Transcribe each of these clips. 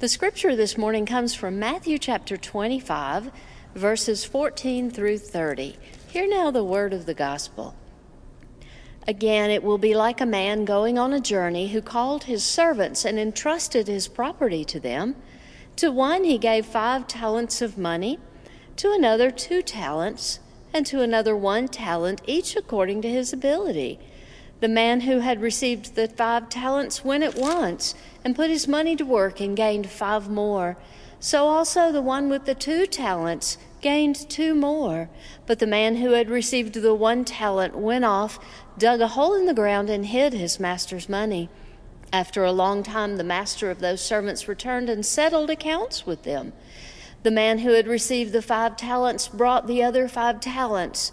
The scripture this morning comes from Matthew chapter 25, verses 14 through 30. Hear now the word of the gospel. Again, it will be like a man going on a journey who called his servants and entrusted his property to them. To one he gave five talents of money, to another two talents, and to another one talent, each according to his ability. The man who had received the five talents went at once and put his money to work and gained five more. So also the one with the two talents gained two more. But the man who had received the one talent went off, dug a hole in the ground, and hid his master's money. After a long time, the master of those servants returned and settled accounts with them. The man who had received the five talents brought the other five talents.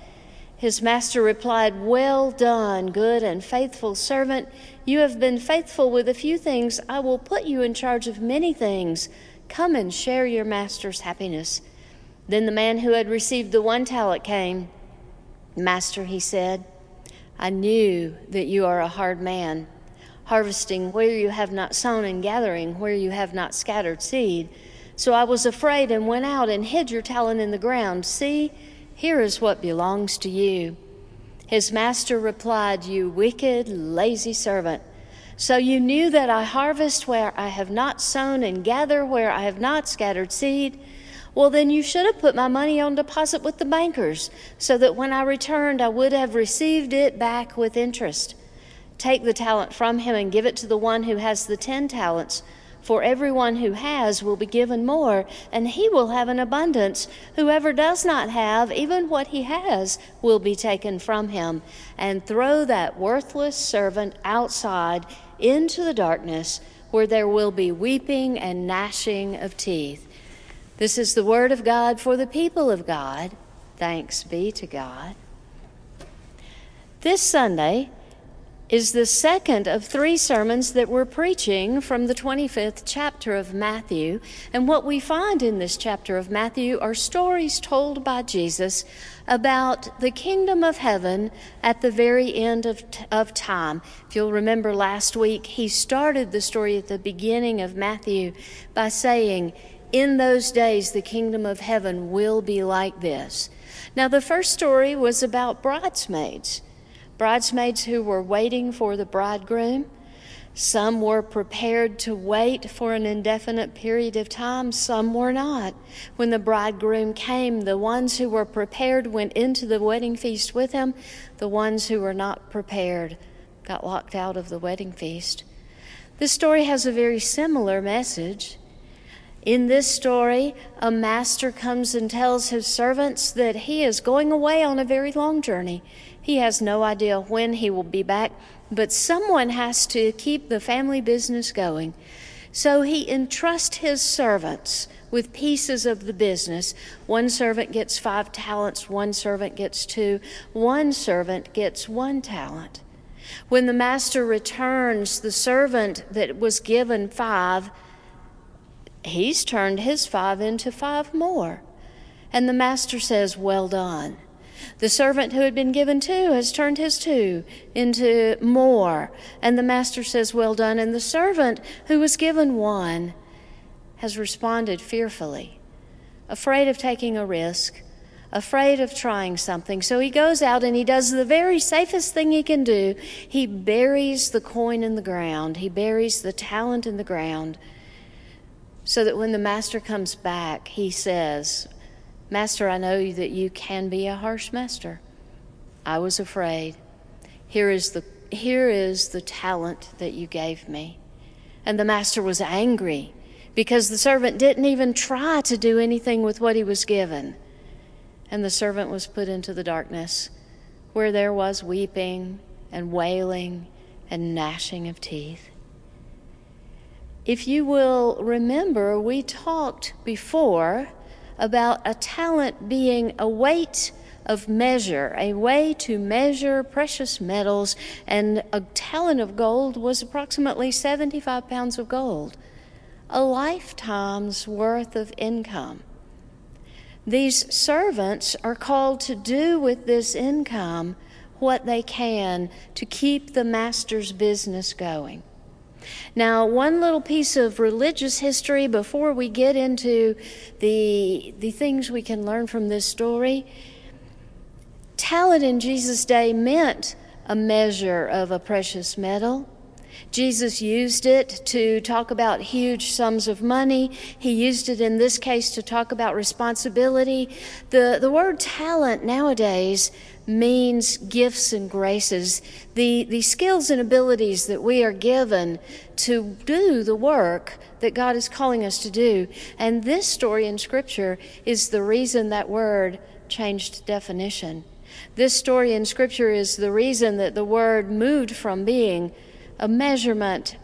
His master replied, Well done, good and faithful servant. You have been faithful with a few things. I will put you in charge of many things. Come and share your master's happiness. Then the man who had received the one talent came. Master, he said, I knew that you are a hard man, harvesting where you have not sown and gathering where you have not scattered seed. So I was afraid and went out and hid your talent in the ground. See, here is what belongs to you. His master replied, You wicked, lazy servant. So you knew that I harvest where I have not sown and gather where I have not scattered seed? Well, then you should have put my money on deposit with the bankers, so that when I returned I would have received it back with interest. Take the talent from him and give it to the one who has the ten talents. For everyone who has will be given more, and he will have an abundance. Whoever does not have, even what he has, will be taken from him. And throw that worthless servant outside into the darkness, where there will be weeping and gnashing of teeth. This is the word of God for the people of God. Thanks be to God. This Sunday, is the second of three sermons that we're preaching from the 25th chapter of Matthew. And what we find in this chapter of Matthew are stories told by Jesus about the kingdom of heaven at the very end of, of time. If you'll remember last week, he started the story at the beginning of Matthew by saying, In those days, the kingdom of heaven will be like this. Now, the first story was about bridesmaids bridesmaids who were waiting for the bridegroom. Some were prepared to wait for an indefinite period of time, some were not. When the bridegroom came, the ones who were prepared went into the wedding feast with him. The ones who were not prepared got locked out of the wedding feast. This story has a very similar message. In this story, a master comes and tells his servants that he is going away on a very long journey. He has no idea when he will be back, but someone has to keep the family business going. So he entrusts his servants with pieces of the business. One servant gets five talents, one servant gets two, one servant gets one talent. When the master returns, the servant that was given five, he's turned his five into five more. And the master says, Well done. The servant who had been given two has turned his two into more. And the master says, Well done. And the servant who was given one has responded fearfully, afraid of taking a risk, afraid of trying something. So he goes out and he does the very safest thing he can do. He buries the coin in the ground, he buries the talent in the ground, so that when the master comes back, he says, Master, I know that you can be a harsh master. I was afraid. Here is the here is the talent that you gave me. And the master was angry because the servant didn't even try to do anything with what he was given. And the servant was put into the darkness where there was weeping and wailing and gnashing of teeth. If you will remember, we talked before about a talent being a weight of measure, a way to measure precious metals, and a talent of gold was approximately 75 pounds of gold, a lifetime's worth of income. These servants are called to do with this income what they can to keep the master's business going. Now, one little piece of religious history before we get into the, the things we can learn from this story. Talent in Jesus' day meant a measure of a precious metal. Jesus used it to talk about huge sums of money. He used it in this case to talk about responsibility. The, the word talent nowadays means gifts and graces, the, the skills and abilities that we are given to do the work that God is calling us to do. And this story in Scripture is the reason that word changed definition. This story in Scripture is the reason that the word moved from being a measurement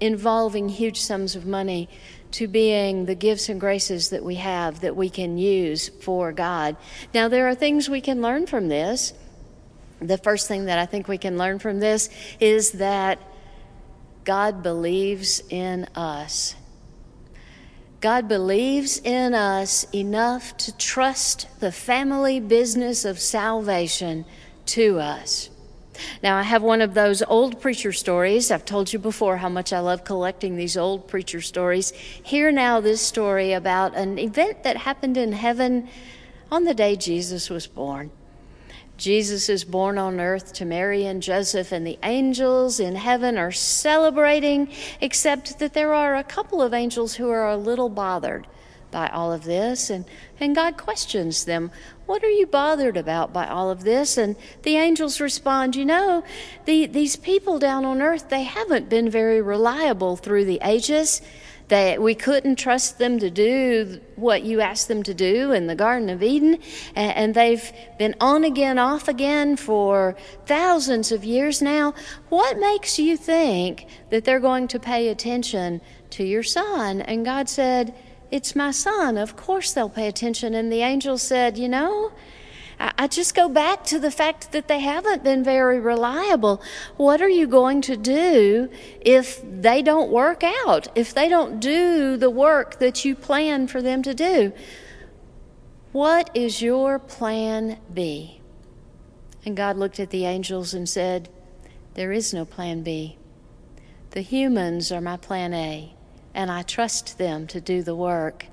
involving huge sums of money to being the gifts and graces that we have that we can use for God. Now, there are things we can learn from this. The first thing that I think we can learn from this is that God believes in us. God believes in us enough to trust the family business of salvation to us. Now, I have one of those old preacher stories. I've told you before how much I love collecting these old preacher stories. Hear now this story about an event that happened in heaven on the day Jesus was born. Jesus is born on earth to Mary and Joseph, and the angels in heaven are celebrating, except that there are a couple of angels who are a little bothered by all of this. And, and God questions them, What are you bothered about by all of this? And the angels respond, You know, the, these people down on earth, they haven't been very reliable through the ages. They, we couldn't trust them to do what you asked them to do in the Garden of Eden. And they've been on again, off again for thousands of years now. What makes you think that they're going to pay attention to your son? And God said, it's my son. Of course they'll pay attention. And the angel said, You know, I just go back to the fact that they haven't been very reliable. What are you going to do if they don't work out, if they don't do the work that you plan for them to do? What is your plan B? And God looked at the angels and said, There is no plan B. The humans are my plan A and I trust them to do the work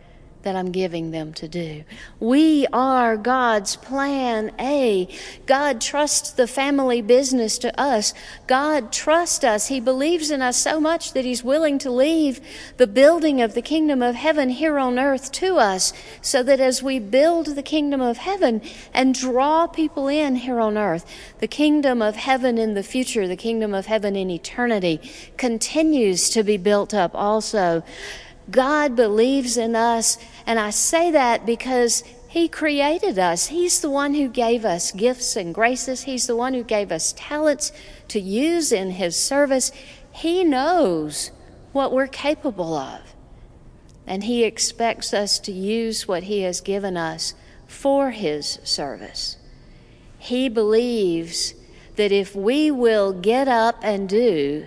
that I'm giving them to do. We are God's plan A. God trusts the family business to us. God trusts us. He believes in us so much that He's willing to leave the building of the kingdom of heaven here on earth to us so that as we build the kingdom of heaven and draw people in here on earth, the kingdom of heaven in the future, the kingdom of heaven in eternity continues to be built up also. God believes in us. And I say that because He created us. He's the one who gave us gifts and graces, He's the one who gave us talents to use in His service. He knows what we're capable of. And He expects us to use what He has given us for His service. He believes that if we will get up and do,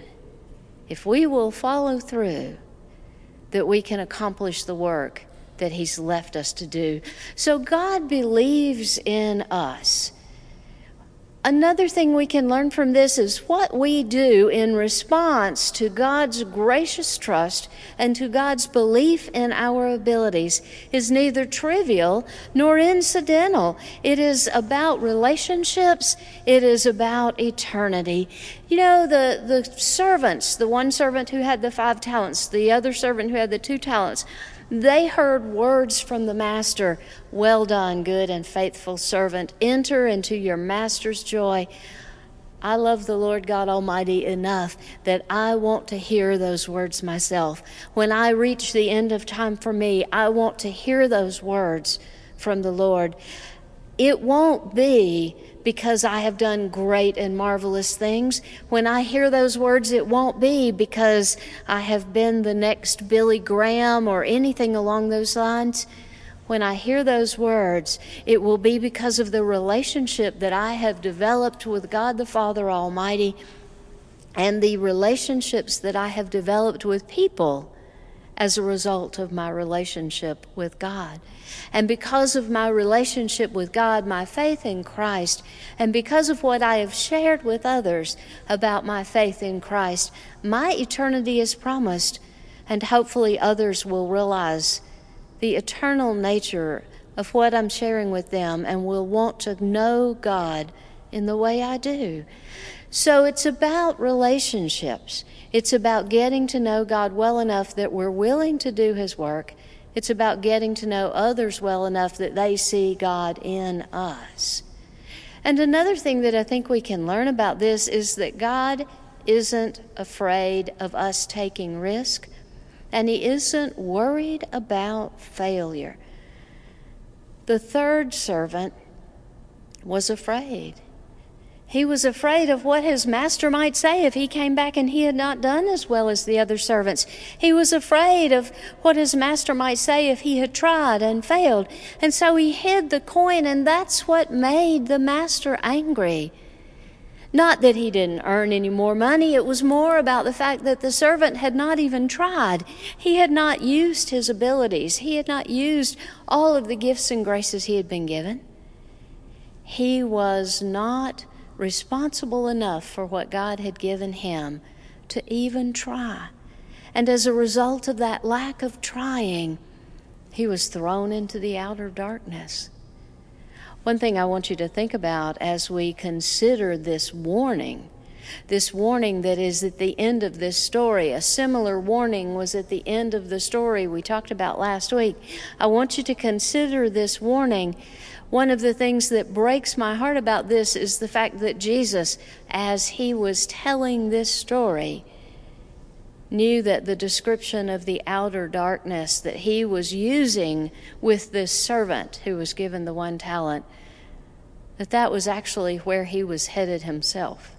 if we will follow through, that we can accomplish the work that He's left us to do. So God believes in us. Another thing we can learn from this is what we do in response to God's gracious trust and to God's belief in our abilities is neither trivial nor incidental. It is about relationships, it is about eternity. You know, the, the servants, the one servant who had the five talents, the other servant who had the two talents, they heard words from the Master Well done, good and faithful servant. Enter into your Master's joy. I love the Lord God Almighty enough that I want to hear those words myself. When I reach the end of time for me, I want to hear those words from the Lord. It won't be because I have done great and marvelous things. When I hear those words, it won't be because I have been the next Billy Graham or anything along those lines. when I hear those words, it will be because of the relationship that I have developed with God the Father Almighty and the relationships that I have developed with people as a result of my relationship with God. And because of my relationship with God, my faith in Christ, and because of what I have shared with others about my faith in Christ, my eternity is promised, and hopefully others will realize the eternal nature of what I'm sharing with them and will want to know God in the way I do. So it's about relationships. It's about getting to know God well enough that we're willing to do His work. It's about getting to know others well enough that they see God in us. And another thing that I think we can learn about this is that God isn't afraid of us taking risk and he isn't worried about failure. The third servant was afraid. He was afraid of what his master might say if he came back and he had not done as well as the other servants. He was afraid of what his master might say if he had tried and failed. And so he hid the coin, and that's what made the master angry. Not that he didn't earn any more money, it was more about the fact that the servant had not even tried. He had not used his abilities, he had not used all of the gifts and graces he had been given. He was not responsible enough for what God had given him to even try. And as a result of that lack of trying, he was thrown into the outer darkness. One thing I want you to think about as we consider this warning, this warning that is at the end of this story, a similar warning was at the end of the story we talked about last week. I want you to consider this warning. One of the things that breaks my heart about this is the fact that Jesus, as he was telling this story, knew that the description of the outer darkness that he was using with this servant who was given the one talent, that that was actually where he was headed himself.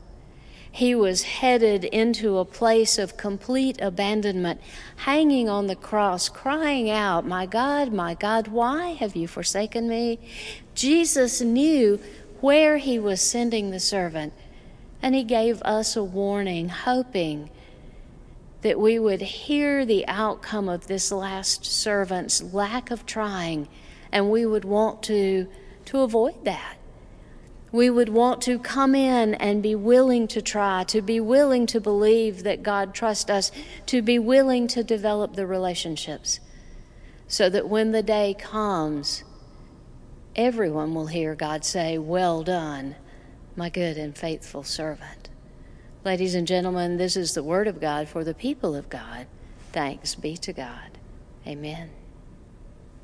He was headed into a place of complete abandonment, hanging on the cross, crying out, My God, my God, why have you forsaken me? Jesus knew where he was sending the servant, and he gave us a warning, hoping that we would hear the outcome of this last servant's lack of trying and we would want to to avoid that we would want to come in and be willing to try to be willing to believe that God trusts us to be willing to develop the relationships so that when the day comes everyone will hear God say well done my good and faithful servant Ladies and gentlemen, this is the word of God for the people of God. Thanks be to God. Amen.